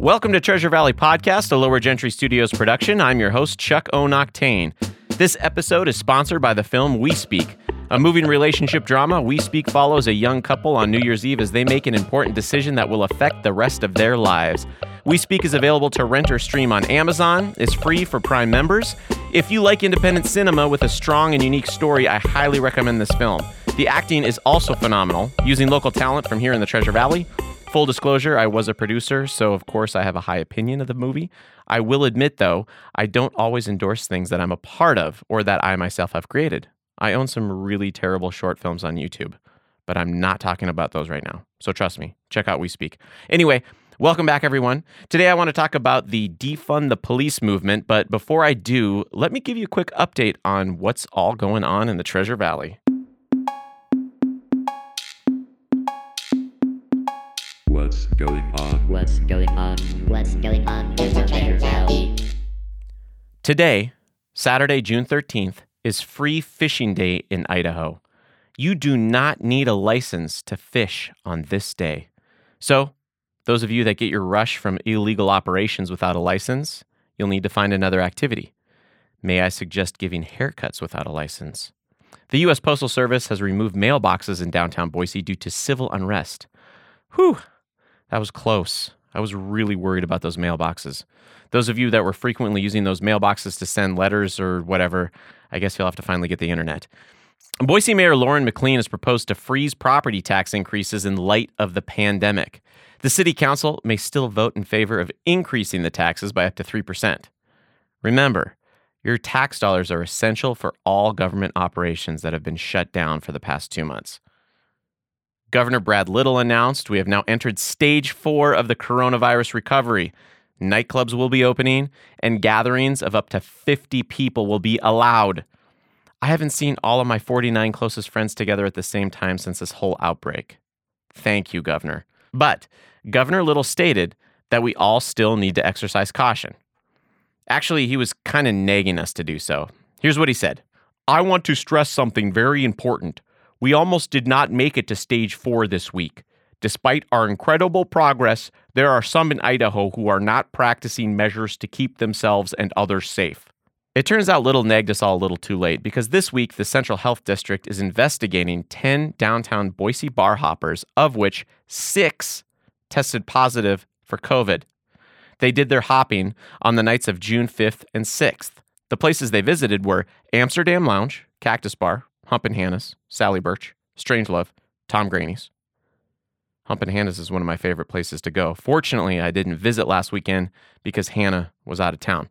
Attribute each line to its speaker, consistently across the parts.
Speaker 1: Welcome to Treasure Valley Podcast, a Lower Gentry Studios production. I'm your host, Chuck O'Noctane. This episode is sponsored by the film We Speak. A moving relationship drama, We Speak follows a young couple on New Year's Eve as they make an important decision that will affect the rest of their lives. We Speak is available to rent or stream on Amazon. It's free for Prime members. If you like independent cinema with a strong and unique story, I highly recommend this film. The acting is also phenomenal, using local talent from here in the Treasure Valley. Full disclosure, I was a producer, so of course I have a high opinion of the movie. I will admit, though, I don't always endorse things that I'm a part of or that I myself have created. I own some really terrible short films on YouTube, but I'm not talking about those right now. So trust me, check out We Speak. Anyway, welcome back, everyone. Today I want to talk about the defund the police movement, but before I do, let me give you a quick update on what's all going on in the Treasure Valley.
Speaker 2: What's going on?
Speaker 3: What's going on? What's going on in the Treasure Valley?
Speaker 1: Today, Saturday, June 13th, is Free Fishing Day in Idaho. You do not need a license to fish on this day. So, those of you that get your rush from illegal operations without a license, you'll need to find another activity. May I suggest giving haircuts without a license? The U.S. Postal Service has removed mailboxes in downtown Boise due to civil unrest. Whew, that was close. I was really worried about those mailboxes. Those of you that were frequently using those mailboxes to send letters or whatever, I guess you'll have to finally get the internet. Boise Mayor Lauren McLean has proposed to freeze property tax increases in light of the pandemic. The city council may still vote in favor of increasing the taxes by up to 3%. Remember, your tax dollars are essential for all government operations that have been shut down for the past two months. Governor Brad Little announced we have now entered stage four of the coronavirus recovery. Nightclubs will be opening, and gatherings of up to 50 people will be allowed. I haven't seen all of my 49 closest friends together at the same time since this whole outbreak. Thank you, Governor. But Governor Little stated that we all still need to exercise caution. Actually, he was kind of nagging us to do so. Here's what he said I want to stress something very important. We almost did not make it to stage four this week. Despite our incredible progress, there are some in Idaho who are not practicing measures to keep themselves and others safe. It turns out Little nagged us all a little too late because this week the Central Health District is investigating 10 downtown Boise bar hoppers, of which six tested positive for COVID. They did their hopping on the nights of June 5th and 6th. The places they visited were Amsterdam Lounge, Cactus Bar, Humpin' Hannah's, Silly Birch, Strangelove, Tom Grainey's. Hump and Hannah's is one of my favorite places to go. Fortunately, I didn't visit last weekend because Hannah was out of town.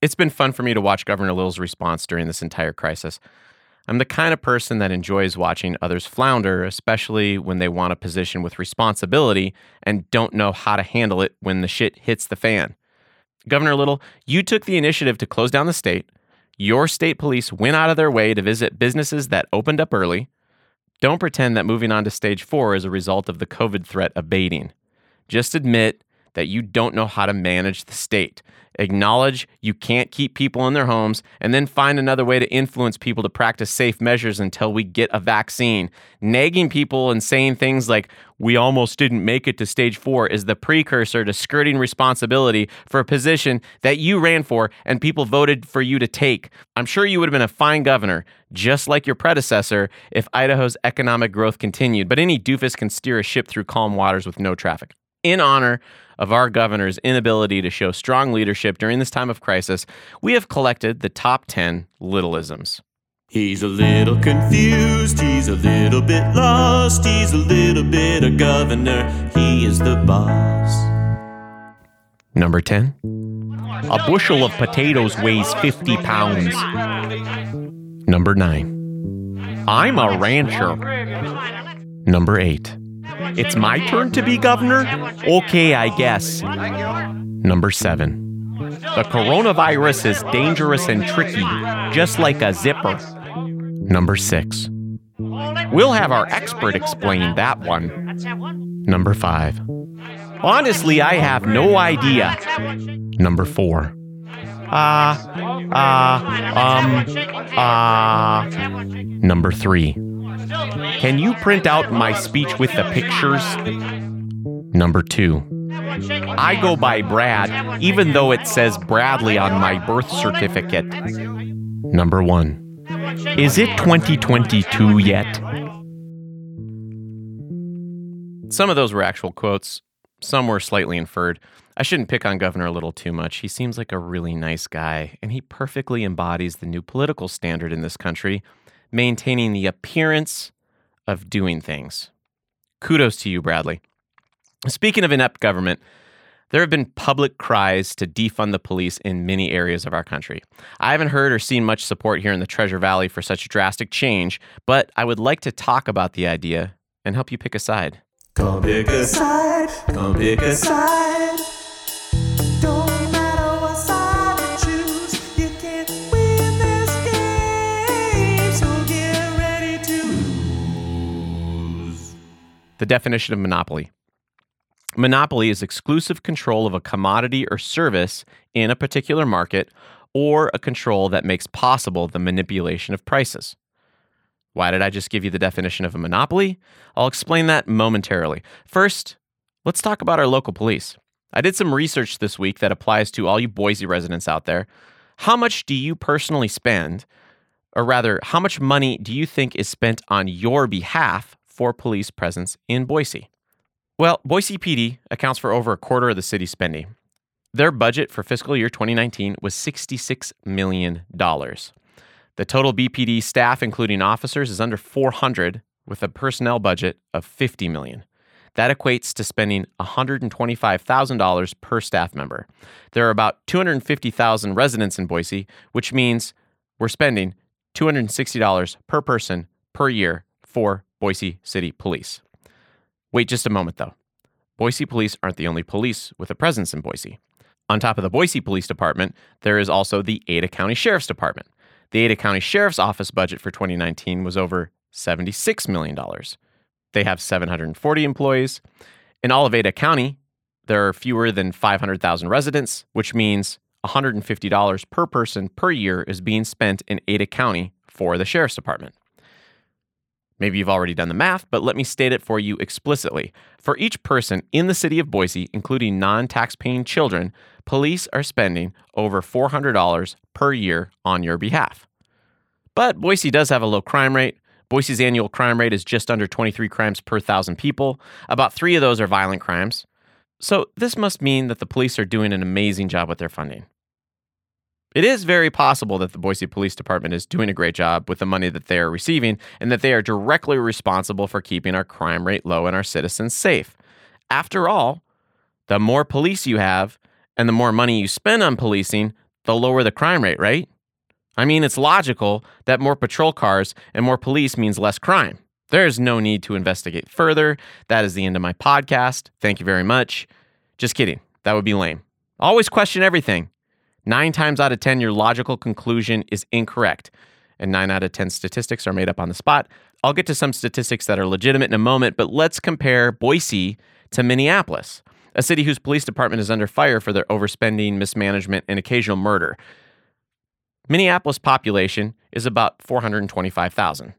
Speaker 1: It's been fun for me to watch Governor Little's response during this entire crisis. I'm the kind of person that enjoys watching others flounder, especially when they want a position with responsibility and don't know how to handle it when the shit hits the fan. Governor Little, you took the initiative to close down the state. Your state police went out of their way to visit businesses that opened up early. Don't pretend that moving on to stage four is a result of the COVID threat abating. Just admit that you don't know how to manage the state. Acknowledge you can't keep people in their homes, and then find another way to influence people to practice safe measures until we get a vaccine. Nagging people and saying things like, we almost didn't make it to stage four, is the precursor to skirting responsibility for a position that you ran for and people voted for you to take. I'm sure you would have been a fine governor, just like your predecessor, if Idaho's economic growth continued, but any doofus can steer a ship through calm waters with no traffic. In honor of our governor's inability to show strong leadership during this time of crisis, we have collected the top 10 littleisms.
Speaker 4: He's a little confused, he's a little bit lost, he's a little bit a governor, he is the boss.
Speaker 1: Number 10. A bushel of potatoes weighs 50 pounds. Number 9. I'm a rancher. Number 8. It's my turn to be governor? Okay, I guess. Number 7. The coronavirus is dangerous and tricky, just like a zipper. Number 6. We'll have our expert explain that one. Number 5. Honestly, I have no idea. Number 4. Ah, ah, um, ah. Number 3. Can you print out my speech with the pictures? Number 2. I go by Brad, even though it says Bradley on my birth certificate. Number one. Is it 2022 yet? Some of those were actual quotes, some were slightly inferred. I shouldn't pick on Governor a Little too much. He seems like a really nice guy, and he perfectly embodies the new political standard in this country, maintaining the appearance of doing things. Kudos to you, Bradley. Speaking of inept government, there have been public cries to defund the police in many areas of our country. I haven't heard or seen much support here in the Treasure Valley for such a drastic change, but I would like to talk about the idea and help you pick a side.
Speaker 4: Come pick a side, come pick a side.
Speaker 1: The definition of monopoly monopoly is exclusive control of a commodity or service in a particular market or a control that makes possible the manipulation of prices. Why did I just give you the definition of a monopoly? I'll explain that momentarily. First, let's talk about our local police. I did some research this week that applies to all you Boise residents out there. How much do you personally spend, or rather, how much money do you think is spent on your behalf for police presence in Boise? Well, Boise PD accounts for over a quarter of the city's spending. Their budget for fiscal year 2019 was $66 million. The total BPD staff, including officers, is under 400 with a personnel budget of 50 million. That equates to spending $125,000 per staff member. There are about 250,000 residents in Boise, which means we're spending $260 per person per year for Boise City Police. Wait just a moment though. Boise police aren't the only police with a presence in Boise. On top of the Boise Police Department, there is also the Ada County Sheriff's Department. The Ada County Sheriff's Office budget for 2019 was over $76 million. They have 740 employees. In all of Ada County, there are fewer than 500,000 residents, which means $150 per person per year is being spent in Ada County for the Sheriff's Department. Maybe you've already done the math, but let me state it for you explicitly. For each person in the city of Boise, including non tax paying children, police are spending over $400 per year on your behalf. But Boise does have a low crime rate. Boise's annual crime rate is just under 23 crimes per thousand people. About three of those are violent crimes. So this must mean that the police are doing an amazing job with their funding. It is very possible that the Boise Police Department is doing a great job with the money that they are receiving and that they are directly responsible for keeping our crime rate low and our citizens safe. After all, the more police you have and the more money you spend on policing, the lower the crime rate, right? I mean, it's logical that more patrol cars and more police means less crime. There is no need to investigate further. That is the end of my podcast. Thank you very much. Just kidding. That would be lame. Always question everything. Nine times out of 10, your logical conclusion is incorrect. And nine out of 10 statistics are made up on the spot. I'll get to some statistics that are legitimate in a moment, but let's compare Boise to Minneapolis, a city whose police department is under fire for their overspending, mismanagement, and occasional murder. Minneapolis population is about 425,000.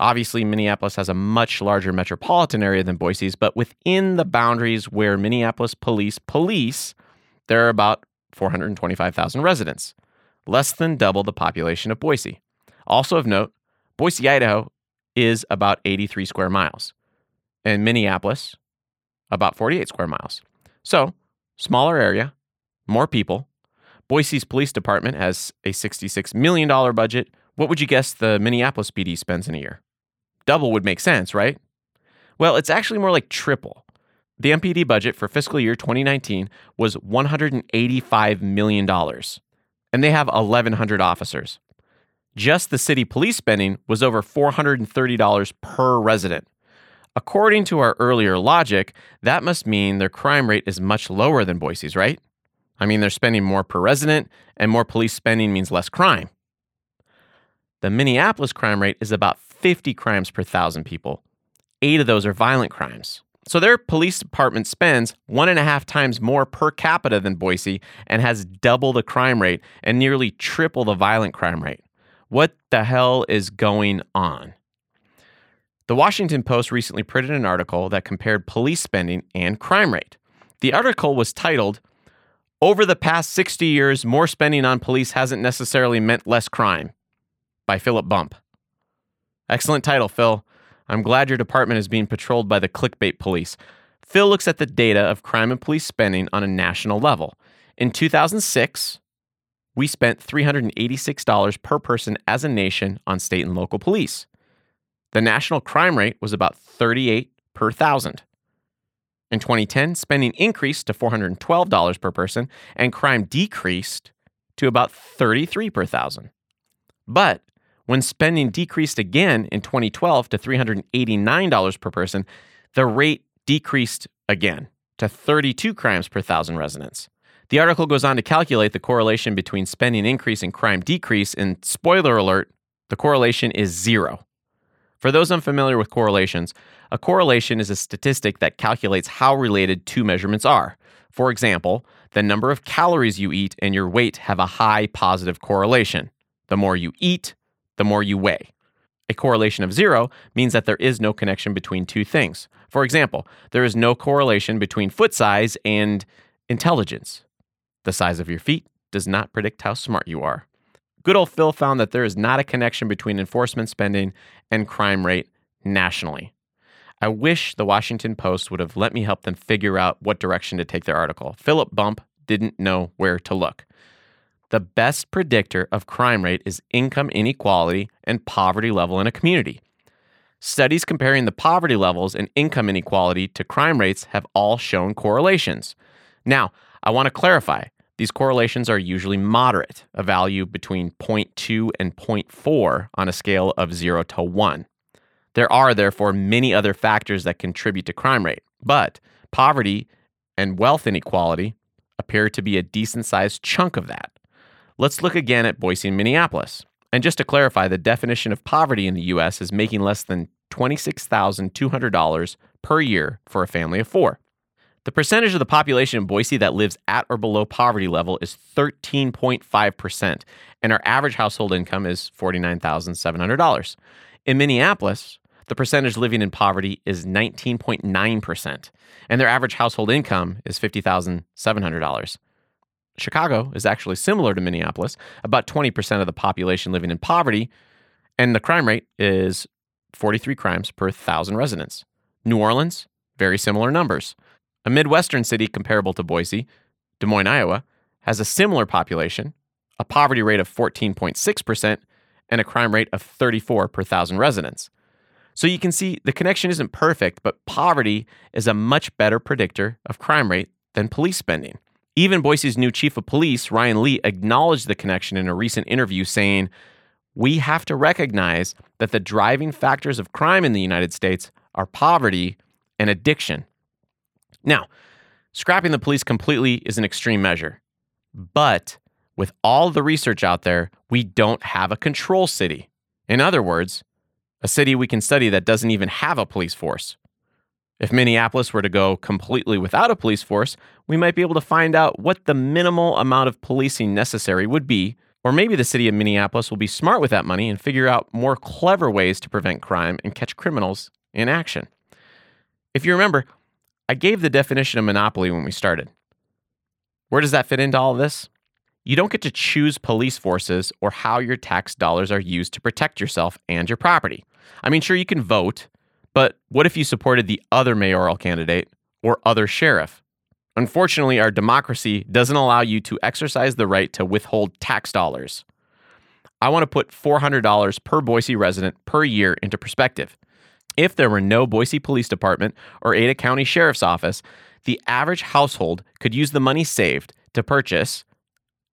Speaker 1: Obviously, Minneapolis has a much larger metropolitan area than Boise's, but within the boundaries where Minneapolis police police, there are about 425,000 residents, less than double the population of Boise. Also of note, Boise, Idaho is about 83 square miles, and Minneapolis, about 48 square miles. So, smaller area, more people. Boise's police department has a $66 million budget. What would you guess the Minneapolis PD spends in a year? Double would make sense, right? Well, it's actually more like triple. The MPD budget for fiscal year 2019 was $185 million, and they have 1,100 officers. Just the city police spending was over $430 per resident. According to our earlier logic, that must mean their crime rate is much lower than Boise's, right? I mean, they're spending more per resident, and more police spending means less crime. The Minneapolis crime rate is about 50 crimes per thousand people. Eight of those are violent crimes. So their police department spends one and a half times more per capita than Boise and has double the crime rate and nearly triple the violent crime rate. What the hell is going on? The Washington Post recently printed an article that compared police spending and crime rate. The article was titled, Over the Past 60 Years, More Spending on Police Hasn't Necessarily Meant Less Crime by Philip Bump. Excellent title, Phil. I'm glad your department is being patrolled by the clickbait police. Phil looks at the data of crime and police spending on a national level. In 2006, we spent $386 per person as a nation on state and local police. The national crime rate was about 38 per thousand. In 2010, spending increased to $412 per person and crime decreased to about 33 per thousand. But when spending decreased again in 2012 to $389 per person, the rate decreased again to 32 crimes per thousand residents. The article goes on to calculate the correlation between spending increase and crime decrease, and spoiler alert, the correlation is zero. For those unfamiliar with correlations, a correlation is a statistic that calculates how related two measurements are. For example, the number of calories you eat and your weight have a high positive correlation. The more you eat, the more you weigh. A correlation of zero means that there is no connection between two things. For example, there is no correlation between foot size and intelligence. The size of your feet does not predict how smart you are. Good old Phil found that there is not a connection between enforcement spending and crime rate nationally. I wish the Washington Post would have let me help them figure out what direction to take their article. Philip Bump didn't know where to look. The best predictor of crime rate is income inequality and poverty level in a community. Studies comparing the poverty levels and income inequality to crime rates have all shown correlations. Now, I want to clarify these correlations are usually moderate, a value between 0.2 and 0.4 on a scale of 0 to 1. There are, therefore, many other factors that contribute to crime rate, but poverty and wealth inequality appear to be a decent sized chunk of that. Let's look again at Boise and Minneapolis. And just to clarify, the definition of poverty in the US is making less than $26,200 per year for a family of four. The percentage of the population in Boise that lives at or below poverty level is 13.5%, and our average household income is $49,700. In Minneapolis, the percentage living in poverty is 19.9%, and their average household income is $50,700. Chicago is actually similar to Minneapolis, about 20% of the population living in poverty, and the crime rate is 43 crimes per thousand residents. New Orleans, very similar numbers. A Midwestern city comparable to Boise, Des Moines, Iowa, has a similar population, a poverty rate of 14.6%, and a crime rate of 34 per thousand residents. So you can see the connection isn't perfect, but poverty is a much better predictor of crime rate than police spending. Even Boise's new chief of police, Ryan Lee, acknowledged the connection in a recent interview, saying, We have to recognize that the driving factors of crime in the United States are poverty and addiction. Now, scrapping the police completely is an extreme measure. But with all the research out there, we don't have a control city. In other words, a city we can study that doesn't even have a police force. If Minneapolis were to go completely without a police force, we might be able to find out what the minimal amount of policing necessary would be. Or maybe the city of Minneapolis will be smart with that money and figure out more clever ways to prevent crime and catch criminals in action. If you remember, I gave the definition of monopoly when we started. Where does that fit into all of this? You don't get to choose police forces or how your tax dollars are used to protect yourself and your property. I mean, sure, you can vote, but what if you supported the other mayoral candidate or other sheriff? Unfortunately, our democracy doesn't allow you to exercise the right to withhold tax dollars. I want to put $400 per Boise resident per year into perspective. If there were no Boise Police Department or Ada County Sheriff's Office, the average household could use the money saved to purchase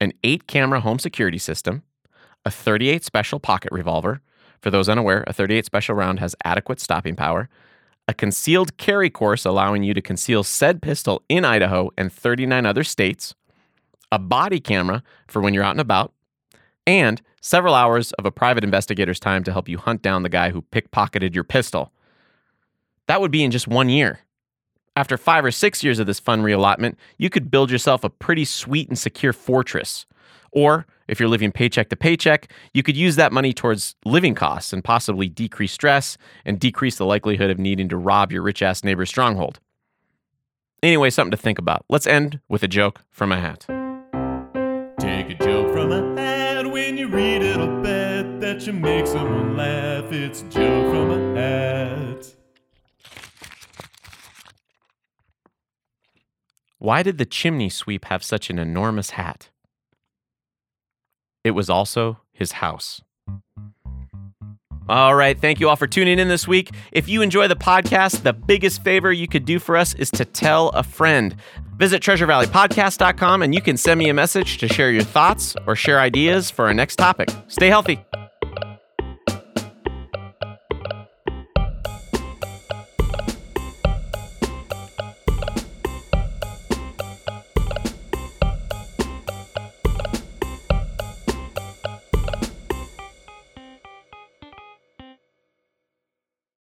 Speaker 1: an eight camera home security system, a 38 special pocket revolver. For those unaware, a 38 special round has adequate stopping power, a concealed carry course allowing you to conceal said pistol in Idaho and 39 other states, a body camera for when you're out and about, and several hours of a private investigator's time to help you hunt down the guy who pickpocketed your pistol. That would be in just one year. After five or six years of this fun reallotment, you could build yourself a pretty sweet and secure fortress. Or, if you're living paycheck to paycheck, you could use that money towards living costs and possibly decrease stress and decrease the likelihood of needing to rob your rich ass neighbor's stronghold. Anyway, something to think about. Let's end with a joke from a hat.
Speaker 4: Take a joke from a hat when you read it. I'll bet that you make someone laugh. It's a joke from a hat.
Speaker 1: Why did the chimney sweep have such an enormous hat? It was also his house. All right, thank you all for tuning in this week. If you enjoy the podcast, the biggest favor you could do for us is to tell a friend. Visit treasurevalleypodcast.com and you can send me a message to share your thoughts or share ideas for our next topic. Stay healthy.